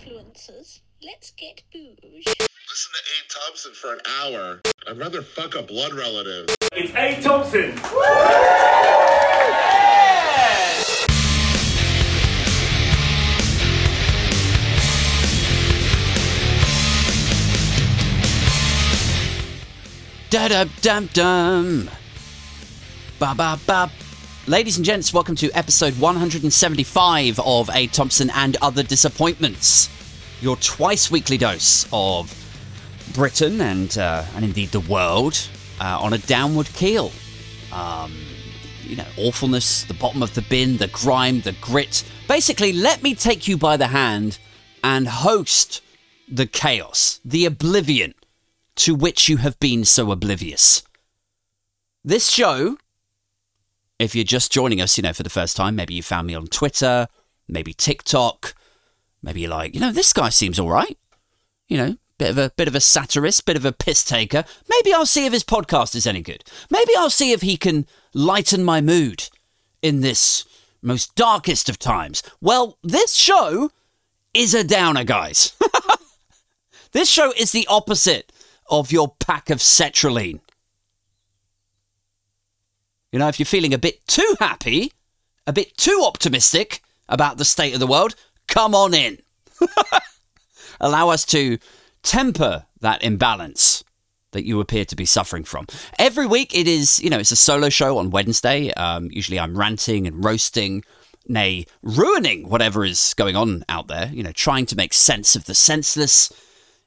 influencers. Let's get booze. Listen to Abe Thompson for an hour. I'd rather fuck a blood relative. It's A. Thompson. Da da dum dum. Ba ba ba. Ladies and gents, welcome to episode 175 of A. Thompson and Other Disappointments. Your twice weekly dose of Britain and uh, and indeed the world uh, on a downward keel. Um, you know, awfulness, the bottom of the bin, the grime, the grit. Basically, let me take you by the hand and host the chaos, the oblivion to which you have been so oblivious. This show, if you're just joining us, you know, for the first time, maybe you found me on Twitter, maybe TikTok, maybe you're like, you know, this guy seems all right. You know, bit of a bit of a satirist, bit of a piss taker. Maybe I'll see if his podcast is any good. Maybe I'll see if he can lighten my mood in this most darkest of times. Well, this show is a downer, guys. this show is the opposite of your pack of sertraline. You know, if you're feeling a bit too happy, a bit too optimistic about the state of the world, come on in. Allow us to temper that imbalance that you appear to be suffering from. Every week it is, you know, it's a solo show on Wednesday. Um, usually I'm ranting and roasting, nay, ruining whatever is going on out there, you know, trying to make sense of the senseless,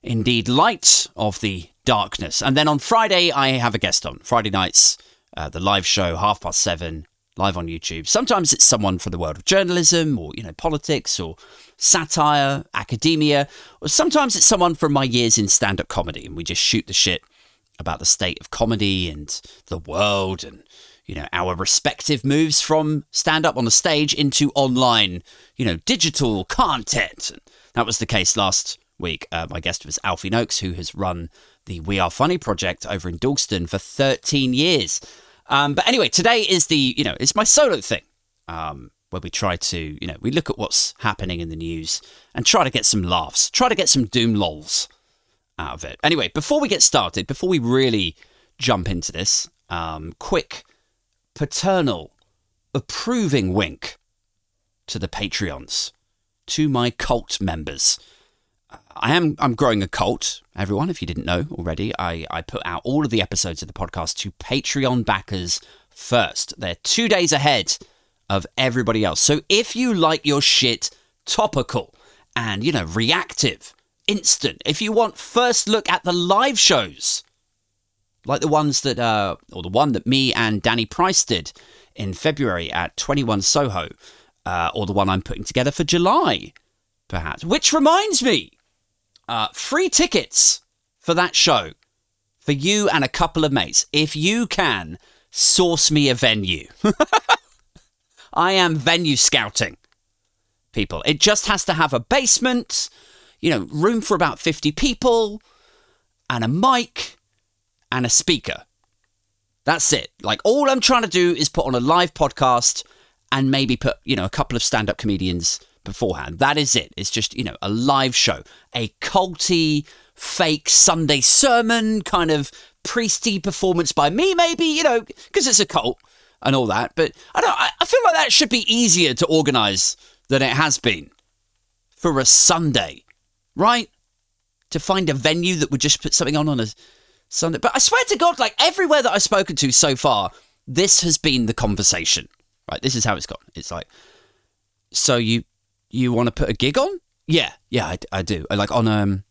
indeed light of the darkness. And then on Friday, I have a guest on. Friday nights, uh, the live show, half past seven, live on YouTube. Sometimes it's someone from the world of journalism or, you know, politics or satire, academia, or sometimes it's someone from my years in stand up comedy and we just shoot the shit about the state of comedy and the world and, you know, our respective moves from stand up on the stage into online, you know, digital content. And that was the case last week. Uh, my guest was Alfie Noakes, who has run the We Are Funny project over in Dalston for 13 years. Um, but anyway, today is the, you know, it's my solo thing. Um, where we try to, you know, we look at what's happening in the news and try to get some laughs, try to get some doom lols out of it. Anyway, before we get started, before we really jump into this, um, quick paternal approving wink to the Patreons, to my cult members. I am I'm growing a cult, everyone, if you didn't know already. I, I put out all of the episodes of the podcast to Patreon backers first. They're two days ahead of everybody else. So if you like your shit topical and, you know, reactive, instant, if you want first look at the live shows, like the ones that, uh, or the one that me and Danny Price did in February at 21 Soho, uh, or the one I'm putting together for July, perhaps. Which reminds me, uh, free tickets for that show for you and a couple of mates. If you can, source me a venue. I am venue scouting, people. It just has to have a basement, you know, room for about 50 people, and a mic and a speaker. That's it. Like, all I'm trying to do is put on a live podcast and maybe put, you know, a couple of stand up comedians beforehand. That is it. It's just, you know, a live show, a culty, fake Sunday sermon kind of priesty performance by me, maybe, you know, because it's a cult and all that. But I don't. I feel like that should be easier to organise than it has been for a Sunday, right? To find a venue that would just put something on on a Sunday. But I swear to God, like everywhere that I've spoken to so far, this has been the conversation. Right? This is how it's gone. It's like, so you you want to put a gig on? Yeah, yeah, I, I do. Like on um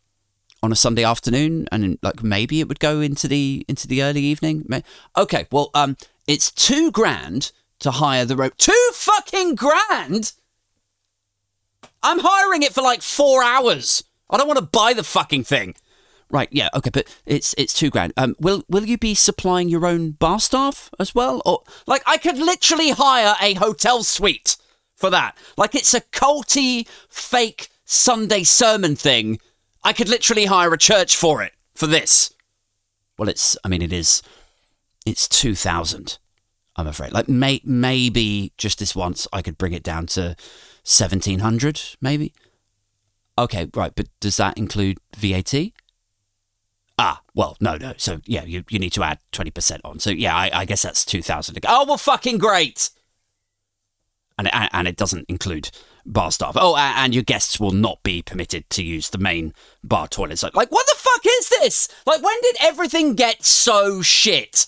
on a Sunday afternoon, and like maybe it would go into the into the early evening. Okay, well, um, it's two grand to hire the rope. Two fucking grand? I'm hiring it for like four hours. I don't want to buy the fucking thing. Right, yeah, okay, but it's it's two grand. Um, will will you be supplying your own bar staff as well, or like I could literally hire a hotel suite for that? Like it's a culty fake Sunday sermon thing. I could literally hire a church for it for this. Well, it's I mean it is it's two thousand. I'm afraid. Like may, maybe just this once I could bring it down to seventeen hundred, maybe. Okay, right, but does that include VAT? Ah, well, no, no. So yeah, you, you need to add twenty percent on. So yeah, I, I guess that's two thousand. Oh well, fucking great. And it, and it doesn't include bar staff. Oh, and your guests will not be permitted to use the main bar toilets. Like, like what the fuck is this? Like, when did everything get so shit?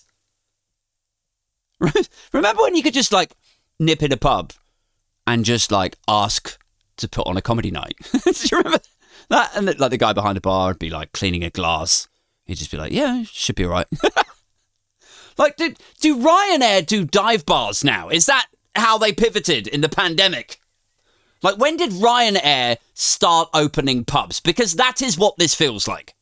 Remember when you could just like nip in a pub and just like ask to put on a comedy night? Do you remember that? And like the guy behind the bar would be like cleaning a glass. He'd just be like, "Yeah, should be all right." like, do do Ryanair do dive bars now? Is that how they pivoted in the pandemic? Like, when did Ryanair start opening pubs? Because that is what this feels like.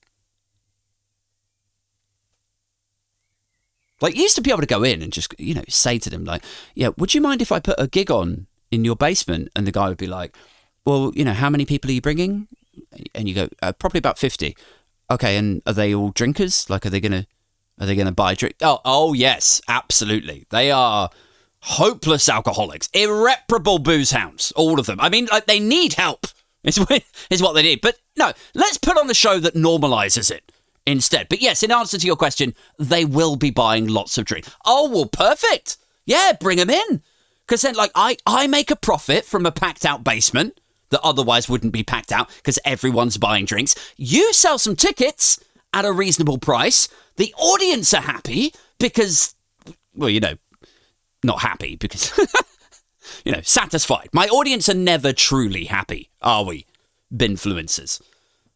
Like, you used to be able to go in and just, you know, say to them, like, yeah, would you mind if I put a gig on in your basement? And the guy would be like, well, you know, how many people are you bringing? And you go, uh, probably about 50. Okay, and are they all drinkers? Like, are they going to, are they going to buy drink? Oh, oh, yes, absolutely. They are hopeless alcoholics, irreparable booze hounds, all of them. I mean, like, they need help, is is what they need. But no, let's put on a show that normalizes it instead. But yes, in answer to your question, they will be buying lots of drinks. Oh, well, perfect. Yeah, bring them in. Because then, like, I, I make a profit from a packed out basement that otherwise wouldn't be packed out because everyone's buying drinks. You sell some tickets at a reasonable price. The audience are happy because, well, you know, not happy because, you know, satisfied. My audience are never truly happy, are we? Binfluencers.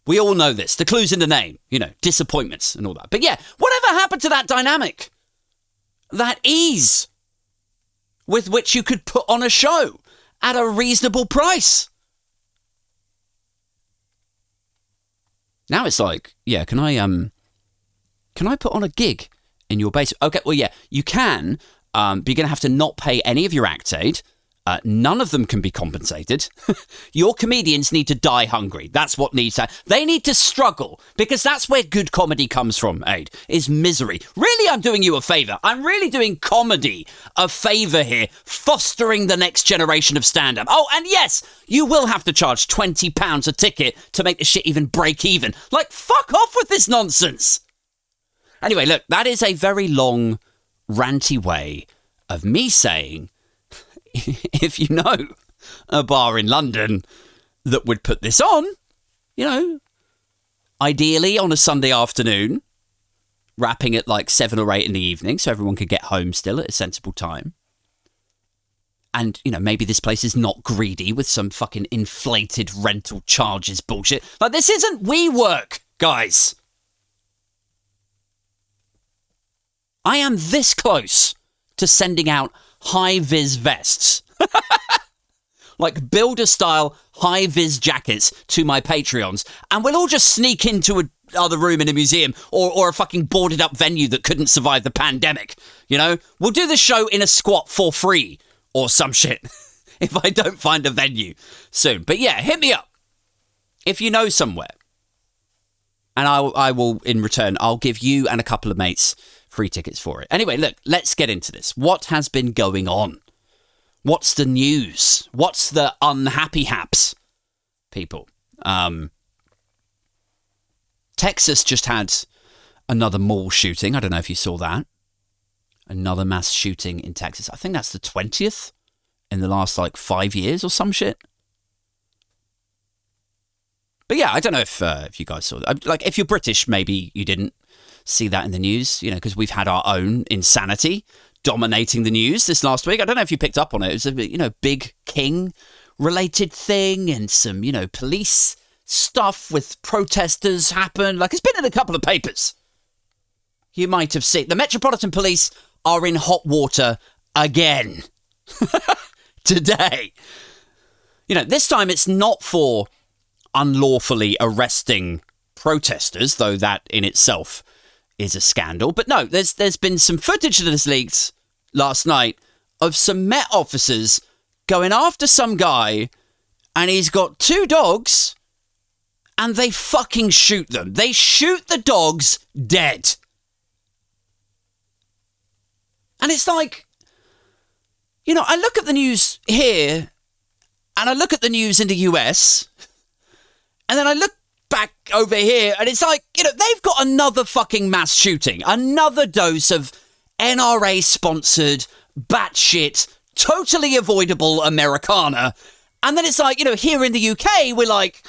We all know this. The clue's in the name, you know, disappointments and all that. But yeah, whatever happened to that dynamic? That ease with which you could put on a show at a reasonable price. Now it's like, yeah, can I um can I put on a gig in your base? Okay, well yeah, you can, um, but you're gonna have to not pay any of your act aid. Uh, none of them can be compensated. Your comedians need to die hungry. That's what needs to. They need to struggle because that's where good comedy comes from. Aid is misery. Really, I'm doing you a favor. I'm really doing comedy a favor here, fostering the next generation of stand-up. Oh, and yes, you will have to charge twenty pounds a ticket to make the shit even break even. Like, fuck off with this nonsense. Anyway, look, that is a very long, ranty way of me saying if you know a bar in London that would put this on, you know, ideally on a Sunday afternoon, wrapping at like seven or eight in the evening so everyone could get home still at a sensible time. And, you know, maybe this place is not greedy with some fucking inflated rental charges bullshit. Like, this isn't WeWork, guys. I am this close to sending out high vis vests. like builder style high vis jackets to my Patreons, and we'll all just sneak into a other room in a museum or, or a fucking boarded up venue that couldn't survive the pandemic. You know? We'll do the show in a squat for free or some shit if I don't find a venue soon. But yeah, hit me up if you know somewhere. And I, I will, in return, I'll give you and a couple of mates free tickets for it. Anyway, look, let's get into this. What has been going on? What's the news? What's the unhappy haps, people? Um, Texas just had another mall shooting. I don't know if you saw that. Another mass shooting in Texas. I think that's the 20th in the last like five years or some shit. But yeah, I don't know if uh, if you guys saw that. Like, if you're British, maybe you didn't see that in the news, you know, because we've had our own insanity dominating the news this last week. I don't know if you picked up on it. It was a you know big king related thing and some you know police stuff with protesters happened. Like it's been in a couple of papers. You might have seen the Metropolitan Police are in hot water again today. You know, this time it's not for unlawfully arresting protesters, though that in itself is a scandal. But no, there's there's been some footage that has leaked last night of some Met officers going after some guy, and he's got two dogs, and they fucking shoot them. They shoot the dogs dead. And it's like, you know, I look at the news here, and I look at the news in the US, And then I look back over here and it's like, you know, they've got another fucking mass shooting, another dose of NRA sponsored, batshit, totally avoidable Americana. And then it's like, you know, here in the UK, we're like,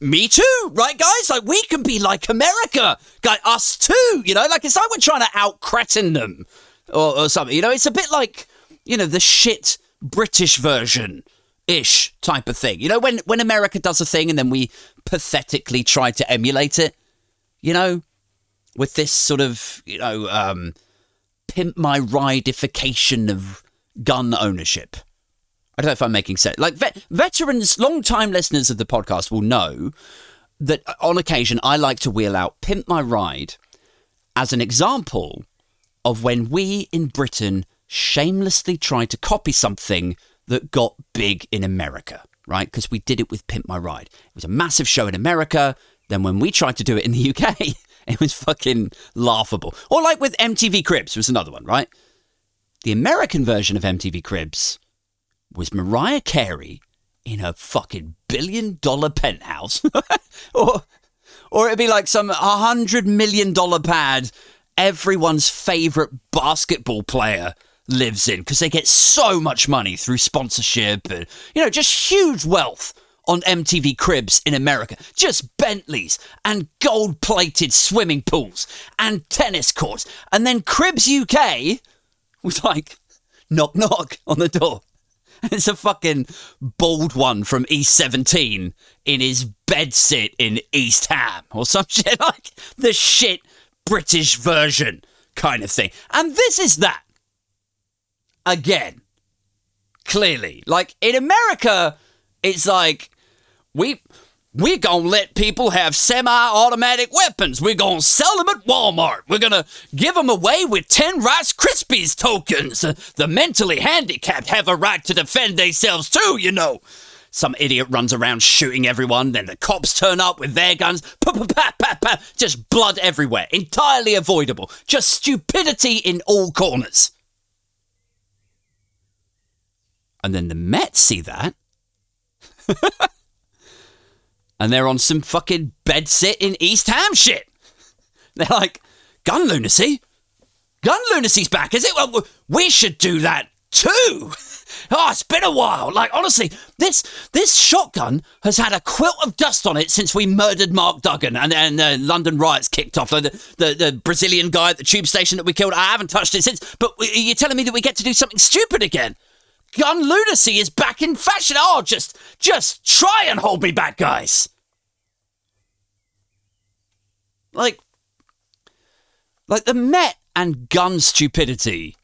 me too, right, guys? Like, we can be like America. Guy, us too, you know? Like, it's like we're trying to out cretin them or, or something. You know, it's a bit like, you know, the shit British version ish type of thing. You know, when, when America does a thing and then we pathetically try to emulate it, you know, with this sort of, you know, um, pimp my rideification of gun ownership. I don't know if I'm making sense. Like vet- veterans, long-time listeners of the podcast will know that on occasion I like to wheel out "Pimp My Ride" as an example of when we in Britain shamelessly tried to copy something that got big in America, right? Because we did it with "Pimp My Ride." It was a massive show in America. Then when we tried to do it in the UK, it was fucking laughable. Or like with MTV Cribs was another one, right? The American version of MTV Cribs was Mariah Carey in her fucking billion dollar penthouse. or or it'd be like some hundred million dollar pad everyone's favorite basketball player lives in because they get so much money through sponsorship and you know just huge wealth on MTV Cribs in America. Just Bentleys and gold plated swimming pools and tennis courts. And then Cribs UK was like, knock knock on the door. It's a fucking bald one from East 17 in his bedsit in East Ham or some shit like the shit British version kind of thing. And this is that. Again. Clearly. Like in America, it's like we we're gonna let people have semi-automatic weapons. We're gonna sell them at Walmart. We're gonna give them away with 10 Rice Krispies tokens. Uh, the mentally handicapped have a right to defend themselves too, you know. Some idiot runs around shooting everyone, then the cops turn up with their guns. Just blood everywhere. Entirely avoidable. Just stupidity in all corners. And then the Mets see that. and they're on some fucking bedsit in East Ham shit. They're like, gun lunacy? Gun lunacy's back, is it? Well, we should do that too. Oh, it's been a while. Like honestly, this this shotgun has had a quilt of dust on it since we murdered Mark Duggan and then uh, London riots kicked off. Like the, the the Brazilian guy at the tube station that we killed. I haven't touched it since. But you're telling me that we get to do something stupid again? Gun lunacy is back in fashion. Oh, just just try and hold me back, guys. Like, like the Met and gun stupidity.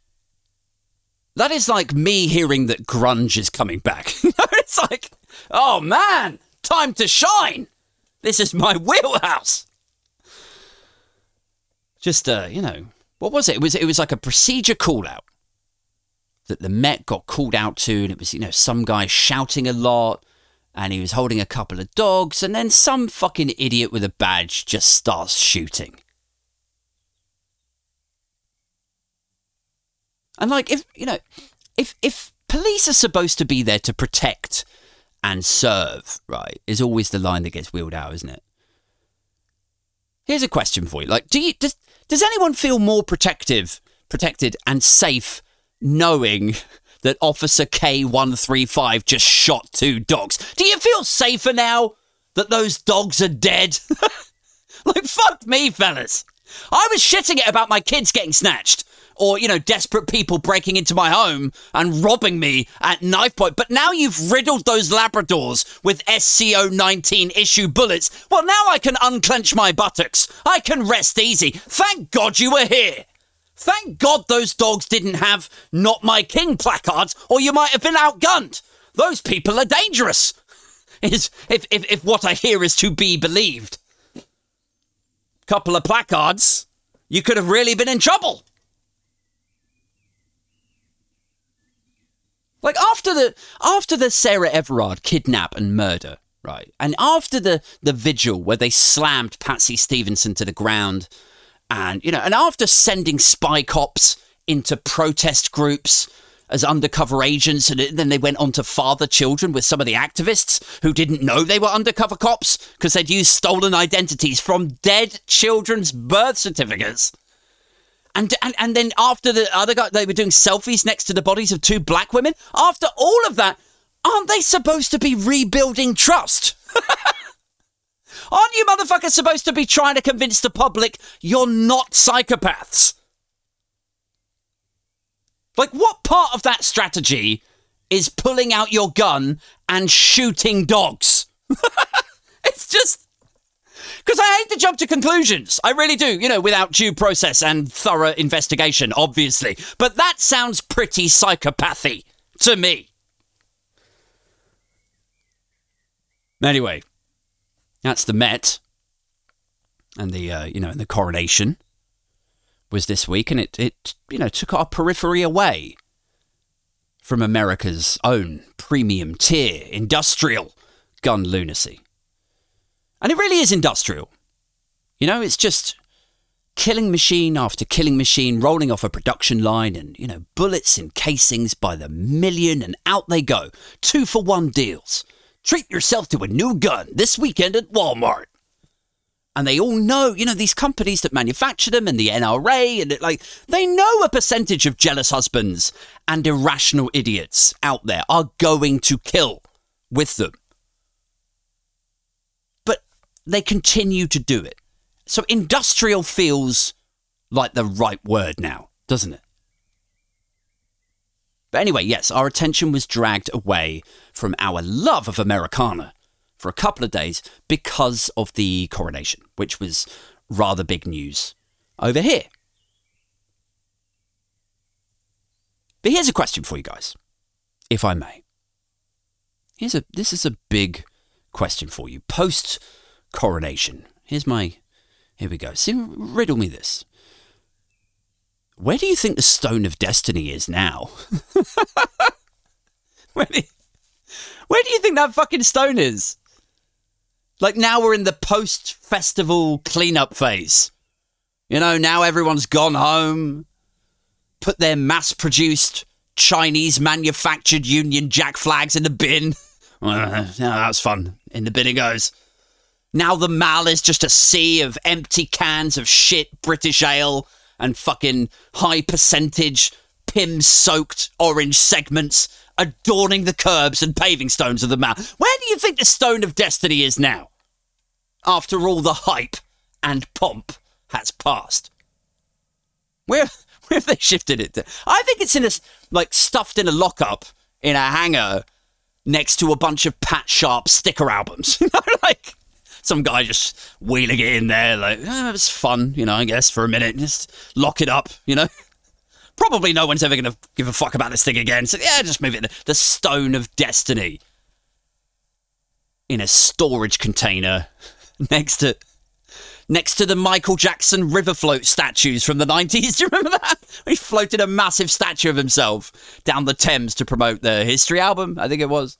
That is like me hearing that grunge is coming back. it's like, oh man, time to shine. This is my wheelhouse. Just, uh, you know, what was it? It was it was like a procedure call out that the Met got called out to, and it was you know some guy shouting a lot, and he was holding a couple of dogs, and then some fucking idiot with a badge just starts shooting. And like if you know, if if police are supposed to be there to protect and serve, right, is always the line that gets wheeled out, isn't it? Here's a question for you. Like, do you does does anyone feel more protective, protected and safe knowing that Officer K135 just shot two dogs? Do you feel safer now that those dogs are dead? like, fuck me, fellas. I was shitting it about my kids getting snatched or, you know, desperate people breaking into my home and robbing me at knife point. But now you've riddled those Labradors with SCO 19 issue bullets. Well, now I can unclench my buttocks. I can rest easy. Thank God you were here. Thank God those dogs didn't have Not My King placards, or you might have been outgunned. Those people are dangerous. Is if, if, if what I hear is to be believed. Couple of placards, you could have really been in trouble. Like after the after the Sarah Everard kidnap and murder, right? And after the the vigil where they slammed Patsy Stevenson to the ground, and you know, and after sending spy cops into protest groups as undercover agents, and then they went on to father children with some of the activists who didn't know they were undercover cops because they'd used stolen identities from dead children's birth certificates. And, and and then after the other guy, they were doing selfies next to the bodies of two black women. After all of that, aren't they supposed to be rebuilding trust? aren't you motherfuckers supposed to be trying to convince the public you're not psychopaths? Like, what part of that strategy is pulling out your gun and shooting dogs? it's just. Because I hate to jump to conclusions. I really do, you know, without due process and thorough investigation, obviously. But that sounds pretty psychopathy to me. Anyway, that's the Met and the, uh, you know, and the coronation was this week, and it, it you know took our periphery away from America's own premium tier industrial gun lunacy. And it really is industrial. You know, it's just killing machine after killing machine rolling off a production line and, you know, bullets in casings by the million and out they go. Two for one deals. Treat yourself to a new gun this weekend at Walmart and they all know, you know, these companies that manufacture them and the NRA and it, like they know a percentage of jealous husbands and irrational idiots out there are going to kill with them. But they continue to do it. So industrial feels like the right word now, doesn't it? But anyway, yes, our attention was dragged away from our love of Americana for a couple of days because of the coronation, which was rather big news over here. But here's a question for you guys, if I may. Here's a this is a big question for you. Post coronation. Here's my here we go. See riddle me this. Where do you think the stone of destiny is now? where, do you, where do you think that fucking stone is? Like now we're in the post festival cleanup phase. You know, now everyone's gone home, put their mass produced Chinese manufactured Union Jack flags in the bin. yeah, that's fun. In the bin it goes. Now the Mall is just a sea of empty cans of shit British ale and fucking high percentage Pimm's soaked orange segments adorning the curbs and paving stones of the Mall. Where do you think the Stone of Destiny is now? After all the hype and pomp has passed. Where, where have they shifted it to? I think it's in a, like, stuffed in a lockup in a hangar next to a bunch of Pat Sharp sticker albums. Like, some guy just wheeling it in there, like, oh, it was fun, you know, I guess, for a minute. Just lock it up, you know? Probably no one's ever going to give a fuck about this thing again. So, yeah, just move it. The Stone of Destiny in a storage container next to next to the Michael Jackson river float statues from the 90s. Do you remember that? He floated a massive statue of himself down the Thames to promote the History album, I think it was.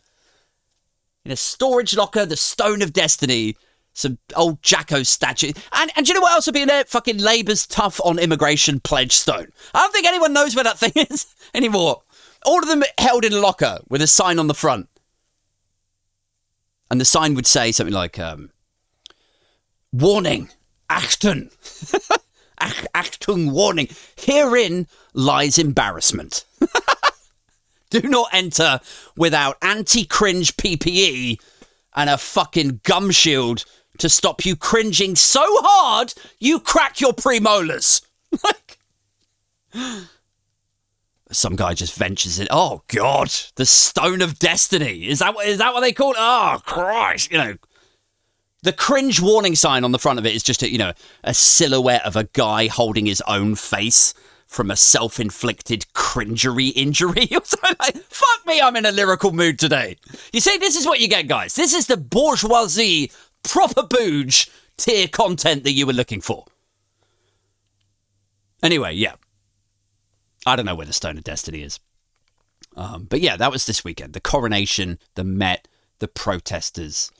In a storage locker, the Stone of Destiny, some old Jacko statue. And, and do you know what else would be in there? Fucking Labour's tough on immigration pledge stone. I don't think anyone knows where that thing is anymore. All of them held in a locker with a sign on the front. And the sign would say something like, um, Warning! Achtung! Achtung warning! Herein lies embarrassment. Do not enter without anti cringe PPE and a fucking gum shield to stop you cringing so hard you crack your premolars. like. Some guy just ventures in. Oh God, the Stone of Destiny. Is that that what they call it? Oh Christ! You know, the cringe warning sign on the front of it is just a, you know a silhouette of a guy holding his own face from a self-inflicted cringery injury fuck me i'm in a lyrical mood today you see this is what you get guys this is the bourgeoisie proper booge tier content that you were looking for. Anyway yeah. I don't know where the stone of destiny is. Um, but yeah that was this weekend. The coronation the met the protesters.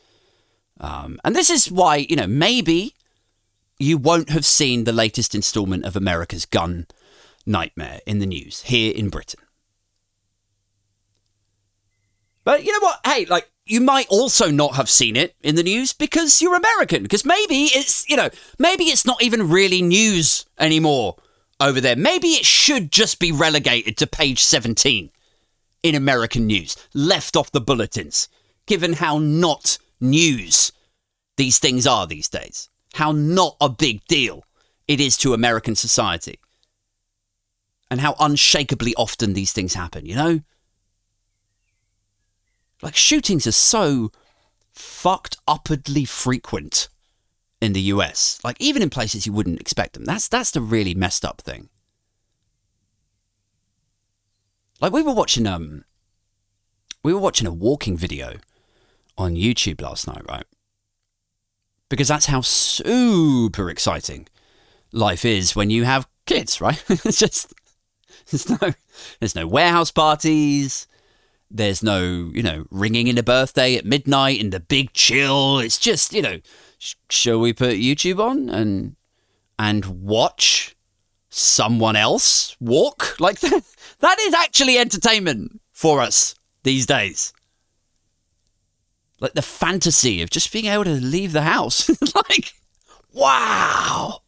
Um, and this is why, you know, maybe you won't have seen the latest installment of America's Gun Nightmare in the news here in Britain. But you know what? Hey, like you might also not have seen it in the news because you're American. Because maybe it's you know maybe it's not even really news anymore over there. Maybe it should just be relegated to page 17 in American news, left off the bulletins, given how not news these things are these days, how not a big deal it is to American society, and how unshakably often these things happen, you know? Like, shootings are so fucked upwardly frequent in the US. Like, even in places you wouldn't expect them. That's, that's the really messed up thing. Like, we were watching, um, we were watching a walking video on YouTube last night, right? Because that's how super exciting life is when you have kids, right? it's just there's no there's no warehouse parties. There's no, you know, ringing in a birthday at midnight and the big chill. It's just, you know, sh- shall we put YouTube on and and watch someone else walk like that? That is actually entertainment for us these days. Like the fantasy of just being able to leave the house. like, wow.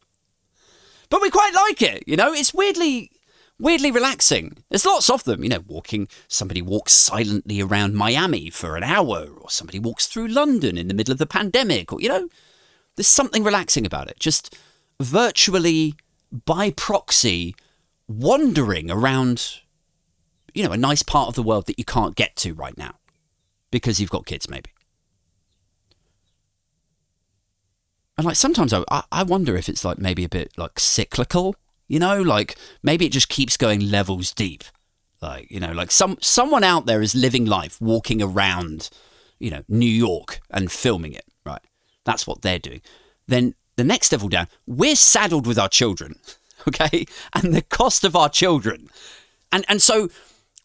But we quite like it, you know? It's weirdly weirdly relaxing. There's lots of them, you know, walking somebody walks silently around Miami for an hour or somebody walks through London in the middle of the pandemic or you know, there's something relaxing about it. Just virtually by proxy wandering around you know, a nice part of the world that you can't get to right now because you've got kids maybe. And like sometimes I, I wonder if it's like maybe a bit like cyclical, you know, like maybe it just keeps going levels deep. Like, you know, like some someone out there is living life walking around, you know, New York and filming it, right? That's what they're doing. Then the next level down, we're saddled with our children, okay? And the cost of our children. And and so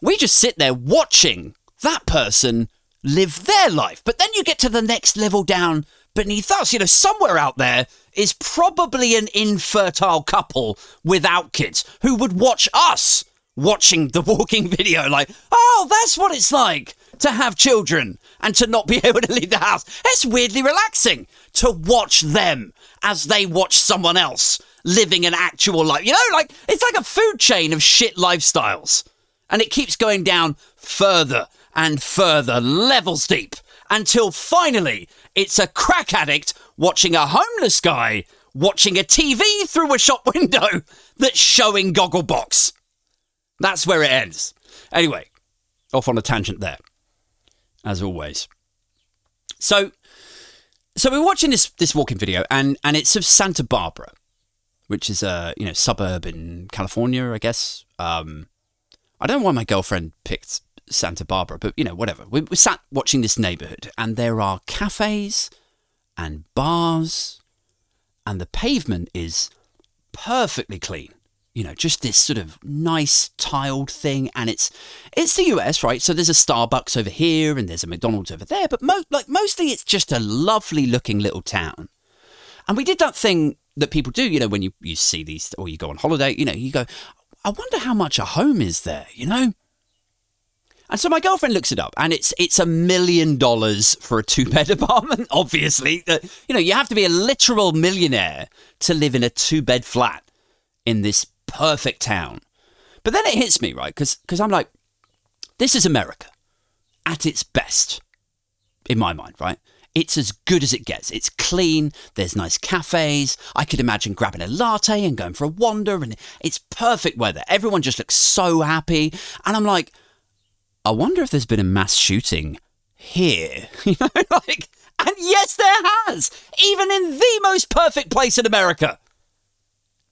we just sit there watching that person live their life. But then you get to the next level down beneath us. You know, somewhere out there is probably an infertile couple without kids who would watch us watching the walking video, like, oh, that's what it's like to have children and to not be able to leave the house. It's weirdly relaxing to watch them as they watch someone else living an actual life. You know, like, it's like a food chain of shit lifestyles. And it keeps going down further and further, levels deep, until finally it's a crack addict watching a homeless guy watching a TV through a shop window that's showing Gogglebox. That's where it ends. Anyway, off on a tangent there, as always. So, so we're watching this this walking video, and and it's of Santa Barbara, which is a you know suburb in California, I guess. Um, I don't know why my girlfriend picked Santa Barbara, but you know, whatever. We, we sat watching this neighborhood, and there are cafes and bars, and the pavement is perfectly clean. You know, just this sort of nice tiled thing, and it's it's the US, right? So there's a Starbucks over here, and there's a McDonald's over there, but mo- like mostly it's just a lovely looking little town. And we did that thing that people do, you know, when you, you see these, or you go on holiday, you know, you go, I wonder how much a home is there, you know? And so my girlfriend looks it up, and it's it's a million dollars for a two bed apartment. Obviously, uh, you know you have to be a literal millionaire to live in a two bed flat in this perfect town. But then it hits me right because because I'm like, this is America at its best, in my mind, right? It's as good as it gets. It's clean. There's nice cafes. I could imagine grabbing a latte and going for a wander, and it's perfect weather. Everyone just looks so happy, and I'm like I wonder if there's been a mass shooting here. You know, like, and yes, there has. Even in the most perfect place in America,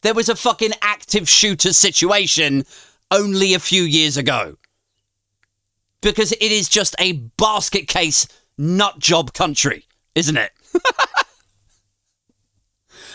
there was a fucking active shooter situation only a few years ago. Because it is just a basket case nut job country, isn't it?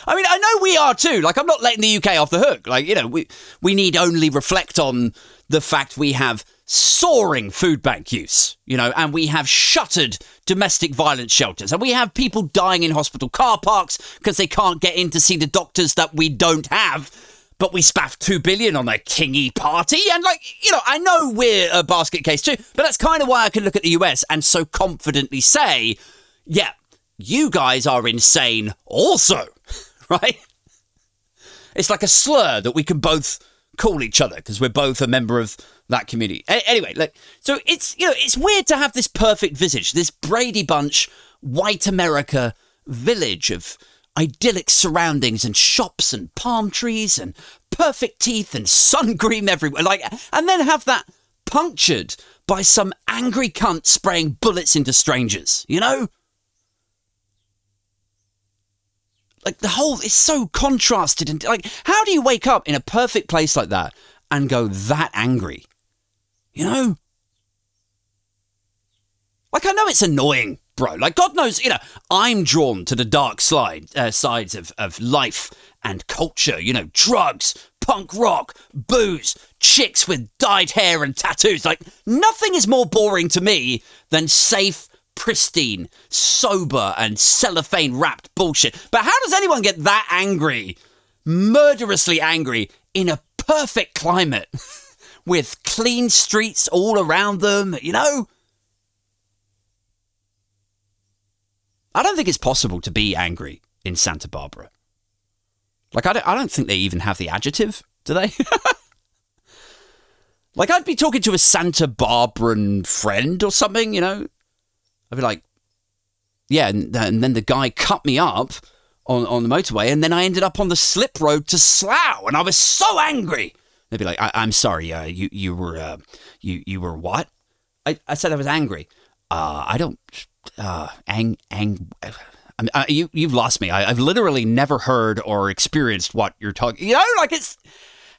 I mean, I know we are too. Like, I'm not letting the UK off the hook. Like, you know, we we need only reflect on the fact we have soaring food bank use, you know, and we have shuttered domestic violence shelters, and we have people dying in hospital car parks because they can't get in to see the doctors that we don't have. but we spaffed two billion on a kingy party, and like you know, I know we're a basket case too, but that's kind of why I can look at the US and so confidently say, yeah, you guys are insane, also, right? It's like a slur that we can both call each other because we're both a member of that community. A- anyway, like so it's you know it's weird to have this perfect visage, this Brady Bunch white America village of idyllic surroundings and shops and palm trees and perfect teeth and sun cream everywhere. Like and then have that punctured by some angry cunt spraying bullets into strangers, you know? Like the whole is so contrasted and like how do you wake up in a perfect place like that and go that angry? You know? Like I know it's annoying, bro. Like God knows, you know, I'm drawn to the dark slide uh, sides of of life and culture. You know, drugs, punk rock, booze, chicks with dyed hair and tattoos. Like nothing is more boring to me than safe pristine, sober, and cellophane wrapped bullshit. But how does anyone get that angry, murderously angry, in a perfect climate with clean streets all around them, you know? I don't think it's possible to be angry in Santa Barbara. Like, I don't, I don't think they even have the adjective, do they? like, I'd be talking to a Santa Barbaran friend or something, you know? I'd be like, yeah, and, and then the guy cut me up on, on the motorway, and then I ended up on the slip road to Slough, and I was so angry. They'd be like, I, am sorry, uh, you you were uh, you you were what? I, I said I was angry. Uh, I don't uh, ang ang. I uh, you you've lost me. I, I've literally never heard or experienced what you're talking. You know, like it's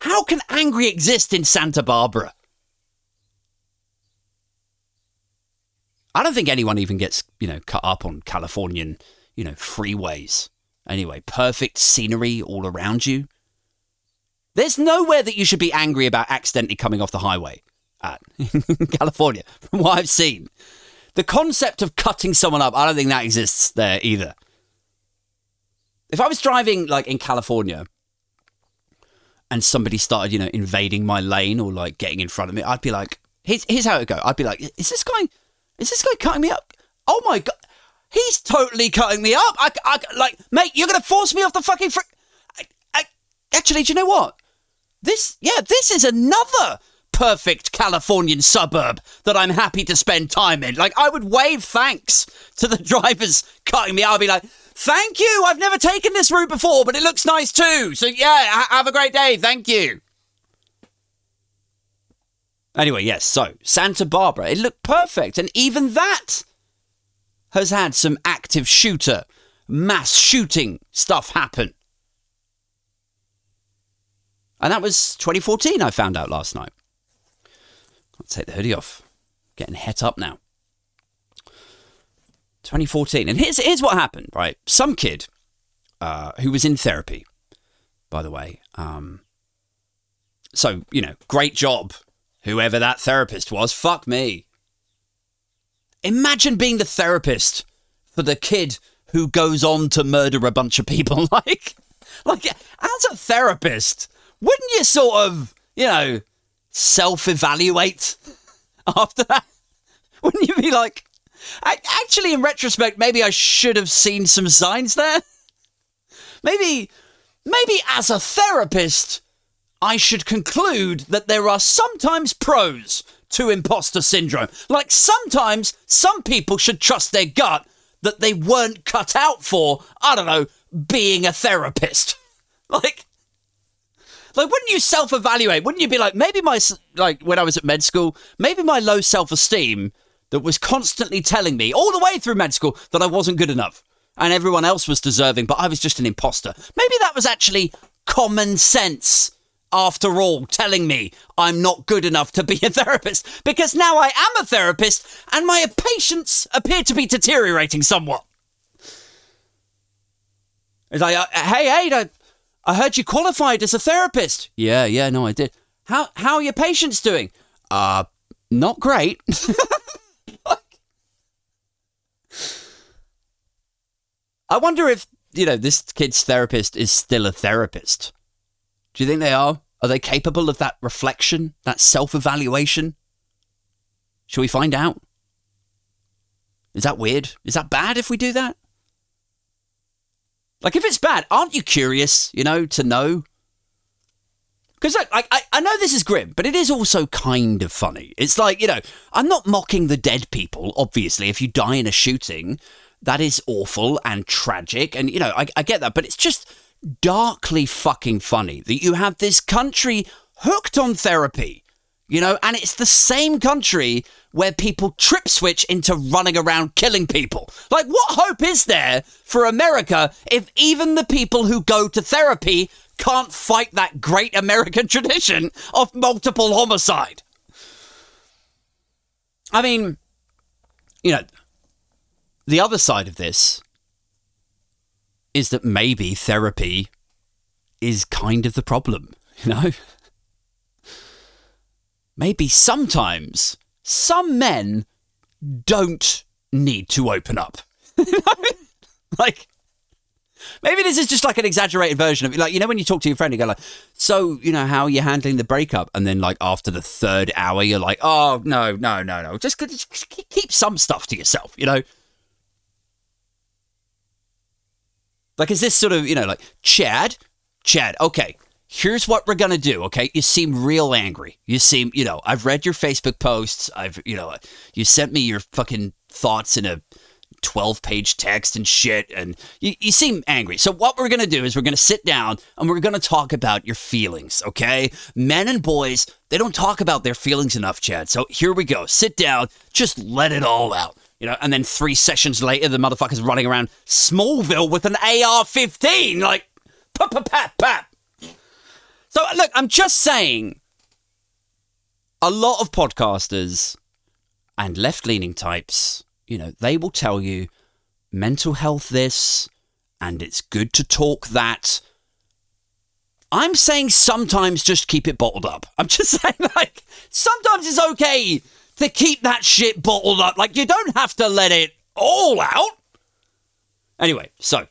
how can angry exist in Santa Barbara? I don't think anyone even gets, you know, cut up on Californian, you know, freeways. Anyway, perfect scenery all around you. There's nowhere that you should be angry about accidentally coming off the highway at California, from what I've seen. The concept of cutting someone up, I don't think that exists there either. If I was driving like in California and somebody started, you know, invading my lane or like getting in front of me, I'd be like, here's, here's how it go. I'd be like, is this guy is this guy cutting me up? Oh my god, he's totally cutting me up. I, I like, mate, you're gonna force me off the fucking. Fr- actually, do you know what? This, yeah, this is another perfect Californian suburb that I'm happy to spend time in. Like, I would wave thanks to the drivers cutting me. I'll be like, thank you. I've never taken this route before, but it looks nice too. So yeah, ha- have a great day. Thank you. Anyway, yes, so Santa Barbara, it looked perfect. And even that has had some active shooter, mass shooting stuff happen. And that was 2014, I found out last night. I'll take the hoodie off. Getting het up now. 2014. And here's, here's what happened, right? Some kid uh, who was in therapy, by the way. Um, so, you know, great job Whoever that therapist was, fuck me. Imagine being the therapist for the kid who goes on to murder a bunch of people. like, like as a therapist, wouldn't you sort of, you know, self-evaluate after that? Wouldn't you be like, actually, in retrospect, maybe I should have seen some signs there. Maybe, maybe as a therapist, I should conclude that there are sometimes pros to imposter syndrome. Like sometimes some people should trust their gut that they weren't cut out for, I don't know, being a therapist. like, like wouldn't you self-evaluate? Wouldn't you be like, maybe my like when I was at med school, maybe my low self-esteem that was constantly telling me all the way through med school that I wasn't good enough and everyone else was deserving, but I was just an imposter. Maybe that was actually common sense after all, telling me I'm not good enough to be a therapist because now I am a therapist and my patients appear to be deteriorating somewhat. It's like, uh, hey, hey, I, I heard you qualified as a therapist. Yeah, yeah, no, I did. How how are your patients doing? Uh, not great. I wonder if you know this kid's therapist is still a therapist Do you think they are? Are they capable of that reflection, that self evaluation? Shall we find out? Is that weird? Is that bad if we do that? Like, if it's bad, aren't you curious, you know, to know? Because like, I, I know this is grim, but it is also kind of funny. It's like, you know, I'm not mocking the dead people, obviously. If you die in a shooting, that is awful and tragic. And, you know, I, I get that, but it's just darkly fucking funny that you have this country hooked on therapy, you know, and it's the same country where people trip switch into running around killing people. Like, what hope is there for America if even the people who go to therapy can't fight that great American tradition of multiple homicide? I mean, you know, the other side of this is that maybe therapy is kind of the problem, you know? Maybe sometimes some men don't need to open up. like, maybe this is just like an exaggerated version of it. Like, you know, when you talk to your friend, you go like, so, you know, how are you handling the breakup? And then like after the third hour, you're like, oh, no, no, no, no. Just, just keep some stuff to yourself, you know? Like, is this sort of, you know, like, Chad, Chad, okay, here's what we're going to do, okay? You seem real angry. You seem, you know, I've read your Facebook posts. I've, you know, you sent me your fucking thoughts in a 12 page text and shit, and you, you seem angry. So, what we're going to do is we're going to sit down and we're going to talk about your feelings, okay? Men and boys, they don't talk about their feelings enough, Chad. So, here we go. Sit down, just let it all out. You know, and then three sessions later, the motherfucker's running around Smallville with an AR-15, like, pap pap pap. So look, I'm just saying, a lot of podcasters and left-leaning types, you know, they will tell you mental health this, and it's good to talk that. I'm saying sometimes just keep it bottled up. I'm just saying, like, sometimes it's okay to keep that shit bottled up. Like, you don't have to let it all out. Anyway, so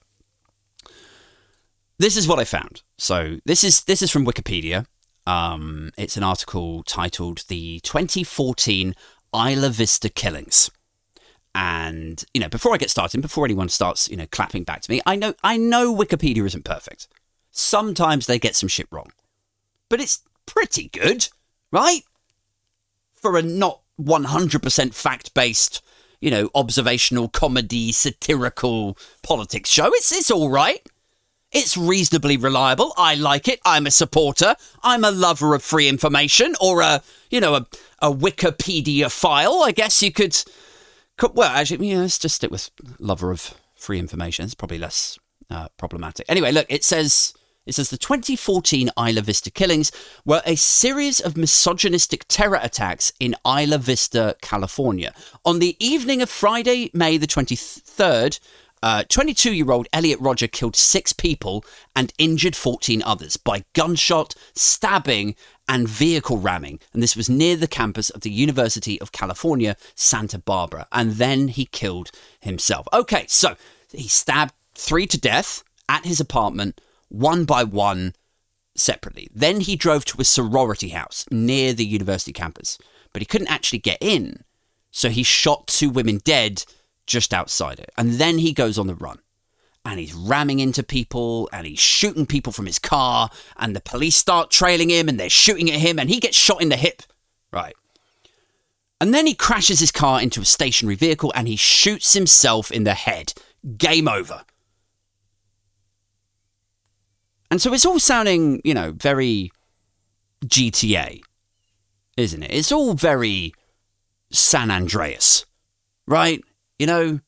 this is what I found. So this is this is from Wikipedia. Um, it's an article titled "The 2014 Isla Vista Killings." And you know, before I get started, before anyone starts, you know, clapping back to me, I know I know Wikipedia isn't perfect. Sometimes they get some shit wrong, but it's pretty good, right? For a not 100% fact based, you know, observational comedy, satirical politics show. It's, it's all right. It's reasonably reliable. I like it. I'm a supporter. I'm a lover of free information or a, you know, a, a Wikipedia file. I guess you could, could well, actually, yeah, let's just stick with lover of free information. It's probably less uh, problematic. Anyway, look, it says it says the 2014 Isla Vista killings were a series of misogynistic terror attacks in Isla Vista, California. On the evening of Friday, May the 23rd, 22 uh, year old Elliot Rodger killed six people and injured 14 others by gunshot, stabbing, and vehicle ramming. And this was near the campus of the University of California, Santa Barbara. And then he killed himself. Okay, so he stabbed three to death at his apartment one by one separately. Then he drove to a sorority house near the university campus, but he couldn't actually get in. So he shot two women dead just outside it. And then he goes on the run. And he's ramming into people and he's shooting people from his car. And the police start trailing him and they're shooting at him and he gets shot in the hip. Right. And then he crashes his car into a stationary vehicle and he shoots himself in the head. Game over. And so it's all sounding, you know, very GTA, isn't it? It's all very San Andreas, right? You know,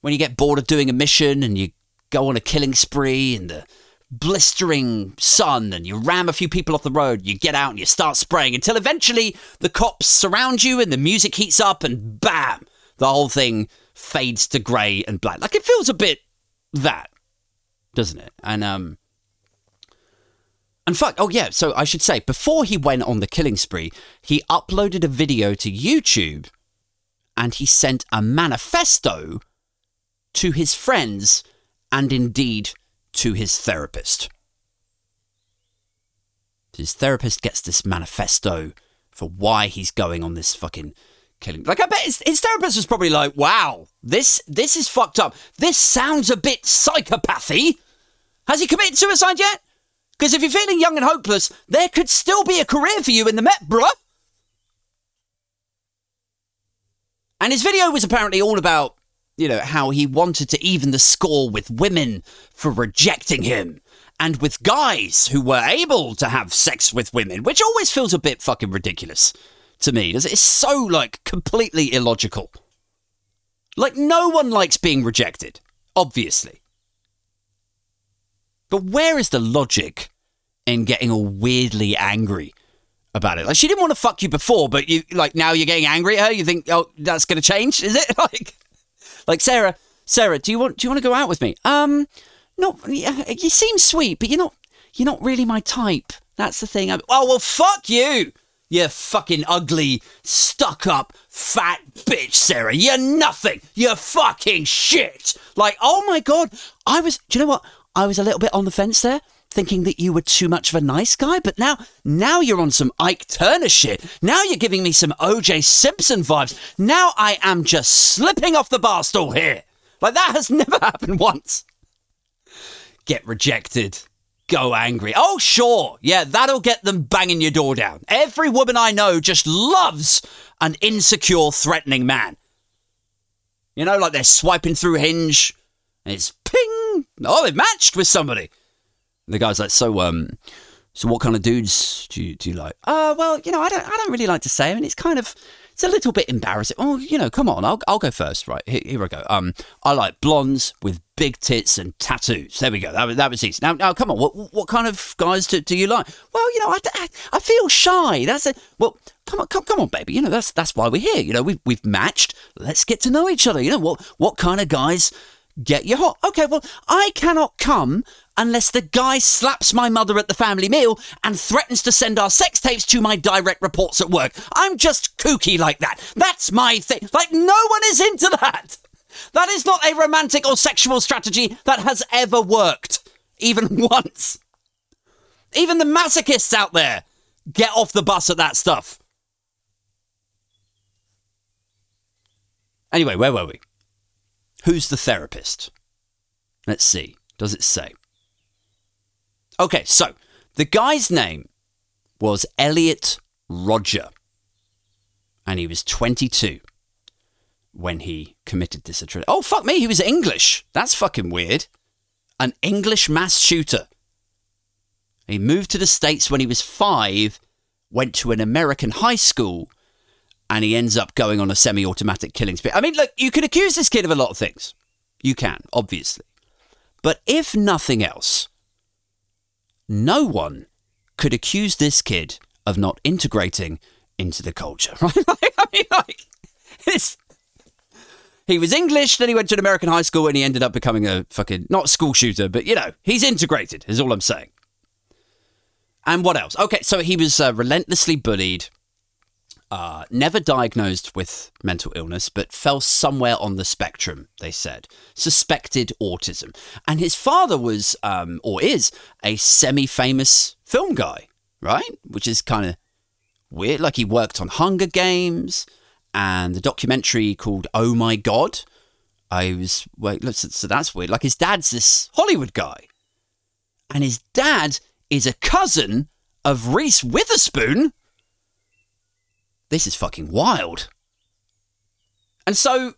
when you get bored of doing a mission and you go on a killing spree in the blistering sun and you ram a few people off the road, you get out and you start spraying until eventually the cops surround you and the music heats up and bam, the whole thing fades to grey and black. Like it feels a bit that, doesn't it? And um and fuck, oh yeah, so I should say, before he went on the killing spree, he uploaded a video to YouTube and he sent a manifesto to his friends and indeed to his therapist. his therapist gets this manifesto for why he's going on this fucking killing. Like I bet his, his therapist was probably like, "Wow, this this is fucked up. This sounds a bit psychopathy." Has he committed suicide yet? Because if you're feeling young and hopeless, there could still be a career for you in the Met, bruh. And his video was apparently all about, you know, how he wanted to even the score with women for rejecting him and with guys who were able to have sex with women, which always feels a bit fucking ridiculous to me. It's so, like, completely illogical. Like, no one likes being rejected, obviously. But where is the logic in getting all weirdly angry about it? Like, she didn't want to fuck you before, but you, like, now you're getting angry at her? You think, oh, that's going to change? Is it? Like, like, Sarah, Sarah, do you want, do you want to go out with me? Um, not, you seem sweet, but you're not, you're not really my type. That's the thing. I'm, oh, well, fuck you. You fucking ugly, stuck up, fat bitch, Sarah. You're nothing. You're fucking shit. Like, oh my God. I was, do you know what? I was a little bit on the fence there, thinking that you were too much of a nice guy, but now, now you're on some Ike Turner shit. Now you're giving me some OJ Simpson vibes. Now I am just slipping off the bar stool here. Like, that has never happened once. Get rejected go angry. Oh, sure. Yeah, that'll get them banging your door down. Every woman I know just loves an insecure, threatening man. You know, like they're swiping through Hinge, and it's ping. Oh, they've matched with somebody. The guy's like, so, um, so what kind of dudes do you, do you like? Uh, well, you know, I don't, I don't really like to say. I mean, it's kind of, it's a little bit embarrassing. Oh, you know, come on, I'll, I'll go first. Right, here, here I go. Um, I like blondes with big tits and tattoos. There we go. That was, that was easy. Now, now, come on. What, what kind of guys do, do you like? Well, you know, I, I, I feel shy. That's it. Well, come on, come, come on, baby. You know, that's that's why we're here. You know, we've we've matched. Let's get to know each other. You know, what what kind of guys get you hot? Okay, well, I cannot come unless the guy slaps my mother at the family meal and threatens to send our sex tapes to my direct reports at work. I'm just kooky like that. That's my thing. Like, no one is into that. That is not a romantic or sexual strategy that has ever worked, even once. Even the masochists out there get off the bus at that stuff. Anyway, where were we? Who's the therapist? Let's see. Does it say? Okay, so the guy's name was Elliot Rodger, and he was 22 when he committed this atrocity. Oh, fuck me, he was English. That's fucking weird. An English mass shooter. He moved to the States when he was five, went to an American high school, and he ends up going on a semi automatic killing spree. I mean, look, you can accuse this kid of a lot of things. You can, obviously. But if nothing else, no one could accuse this kid of not integrating into the culture, right? I mean, like, it's. He was English, then he went to an American high school and he ended up becoming a fucking, not school shooter, but you know, he's integrated, is all I'm saying. And what else? Okay, so he was uh, relentlessly bullied, uh, never diagnosed with mental illness, but fell somewhere on the spectrum, they said. Suspected autism. And his father was, um, or is, a semi famous film guy, right? Which is kind of weird. Like he worked on Hunger Games and the documentary called Oh My God. I was, wait, so that's weird. Like his dad's this Hollywood guy. And his dad is a cousin of Reese Witherspoon this is fucking wild. And so,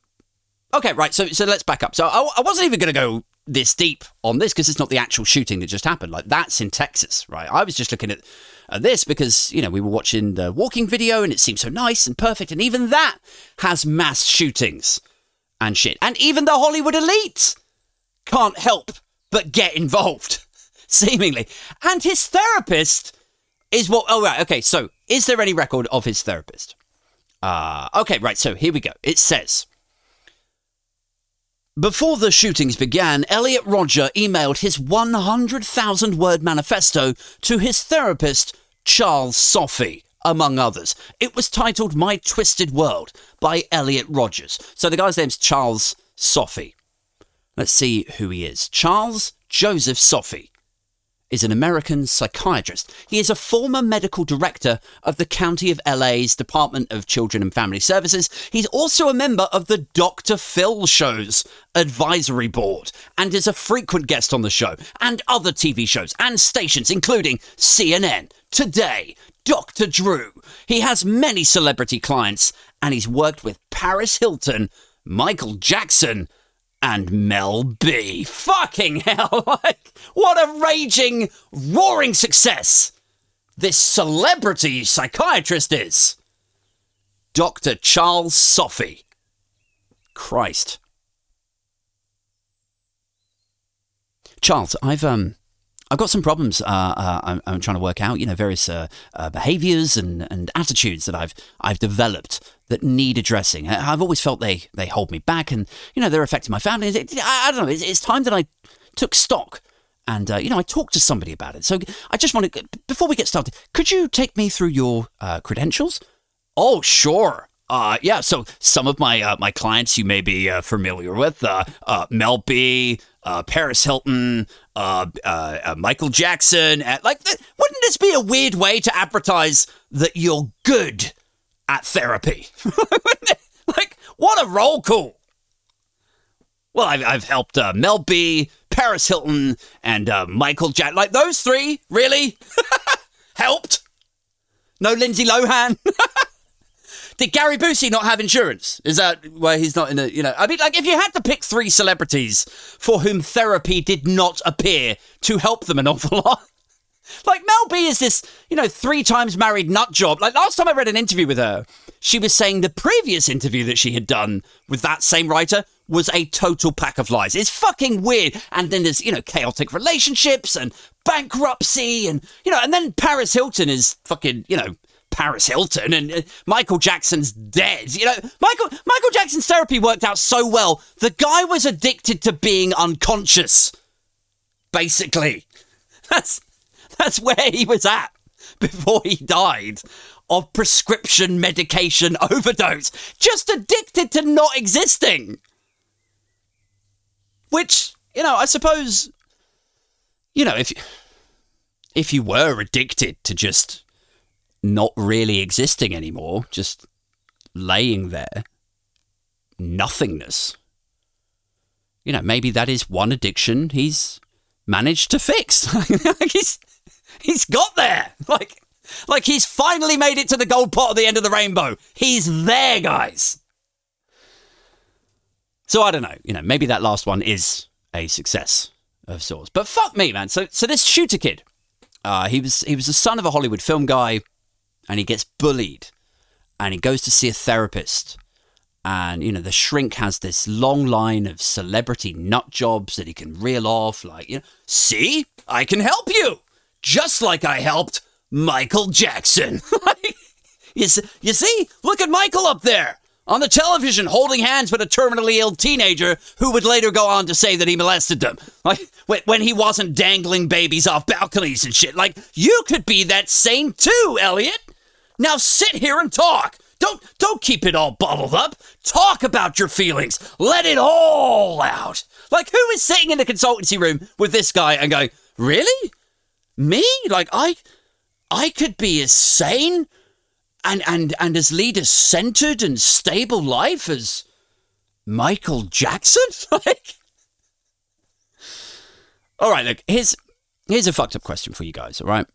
okay, right. So, so let's back up. So I, I wasn't even going to go this deep on this because it's not the actual shooting that just happened. Like that's in Texas, right? I was just looking at, at this because you know we were watching the walking video and it seemed so nice and perfect, and even that has mass shootings and shit, and even the Hollywood elite can't help but get involved, seemingly. And his therapist is what? Oh right, okay. So is there any record of his therapist? Uh, okay, right, so here we go. It says. Before the shootings began, Elliot Rodger emailed his 100,000 word manifesto to his therapist, Charles Sophy, among others. It was titled My Twisted World by Elliot Rodgers. So the guy's name's Charles Sophy. Let's see who he is. Charles Joseph Sophy is an American psychiatrist. He is a former medical director of the County of LA's Department of Children and Family Services. He's also a member of the Dr. Phil Show's advisory board and is a frequent guest on the show and other TV shows and stations, including CNN, Today, Dr. Drew. He has many celebrity clients and he's worked with Paris Hilton, Michael Jackson, and Mel B. Fucking hell, like, what a raging, roaring success this celebrity psychiatrist is. Dr. Charles Sophy. Christ. Charles, I've um I've got some problems uh, uh, I'm, I'm, trying to work out, you know, various uh, uh, behaviors and, and attitudes that I've I've developed that need addressing. I've always felt they they hold me back, and you know they're affecting my family. I, I don't know. It's, it's, time that I took stock, and uh, you know I talked to somebody about it. So I just want to before we get started, could you take me through your uh, credentials? Oh, sure. Uh, yeah, so some of my uh, my clients you may be uh, familiar with uh, Mel B, Paris Hilton, Michael Jackson. like, wouldn't this be a weird way to advertise that you're good at therapy? like, what a roll call! Well, I've, I've helped uh, Mel B, Paris Hilton, and uh, Michael Jack. Like those three, really helped. No Lindsay Lohan. Did Gary Busey not have insurance? Is that why he's not in a, you know, I mean, like, if you had to pick three celebrities for whom therapy did not appear to help them an awful lot, like Mel B is this, you know, three times married nut job. Like last time I read an interview with her, she was saying the previous interview that she had done with that same writer was a total pack of lies. It's fucking weird. And then there's, you know, chaotic relationships and bankruptcy and, you know, and then Paris Hilton is fucking, you know, Paris Hilton and uh, Michael Jackson's dead. You know, Michael Michael Jackson's therapy worked out so well. The guy was addicted to being unconscious. Basically. That's that's where he was at before he died of prescription medication overdose. Just addicted to not existing. Which, you know, I suppose you know, if if you were addicted to just not really existing anymore, just laying there, nothingness. You know, maybe that is one addiction he's managed to fix. he's he's got there. Like like he's finally made it to the gold pot at the end of the rainbow. He's there, guys. So I don't know, you know, maybe that last one is a success of sorts. But fuck me, man. So so this shooter kid, uh, he was he was the son of a Hollywood film guy and he gets bullied and he goes to see a therapist and you know the shrink has this long line of celebrity nut jobs that he can reel off like you know see i can help you just like i helped michael jackson you, see, you see look at michael up there on the television holding hands with a terminally ill teenager who would later go on to say that he molested them like when he wasn't dangling babies off balconies and shit like you could be that same too elliot now sit here and talk. Don't don't keep it all bottled up. Talk about your feelings. Let it all out. Like who is sitting in the consultancy room with this guy and going, "Really? Me? Like I I could be as sane and and and as lead a centered and stable life as Michael Jackson?" like All right, look, here's here's a fucked up question for you guys, all right?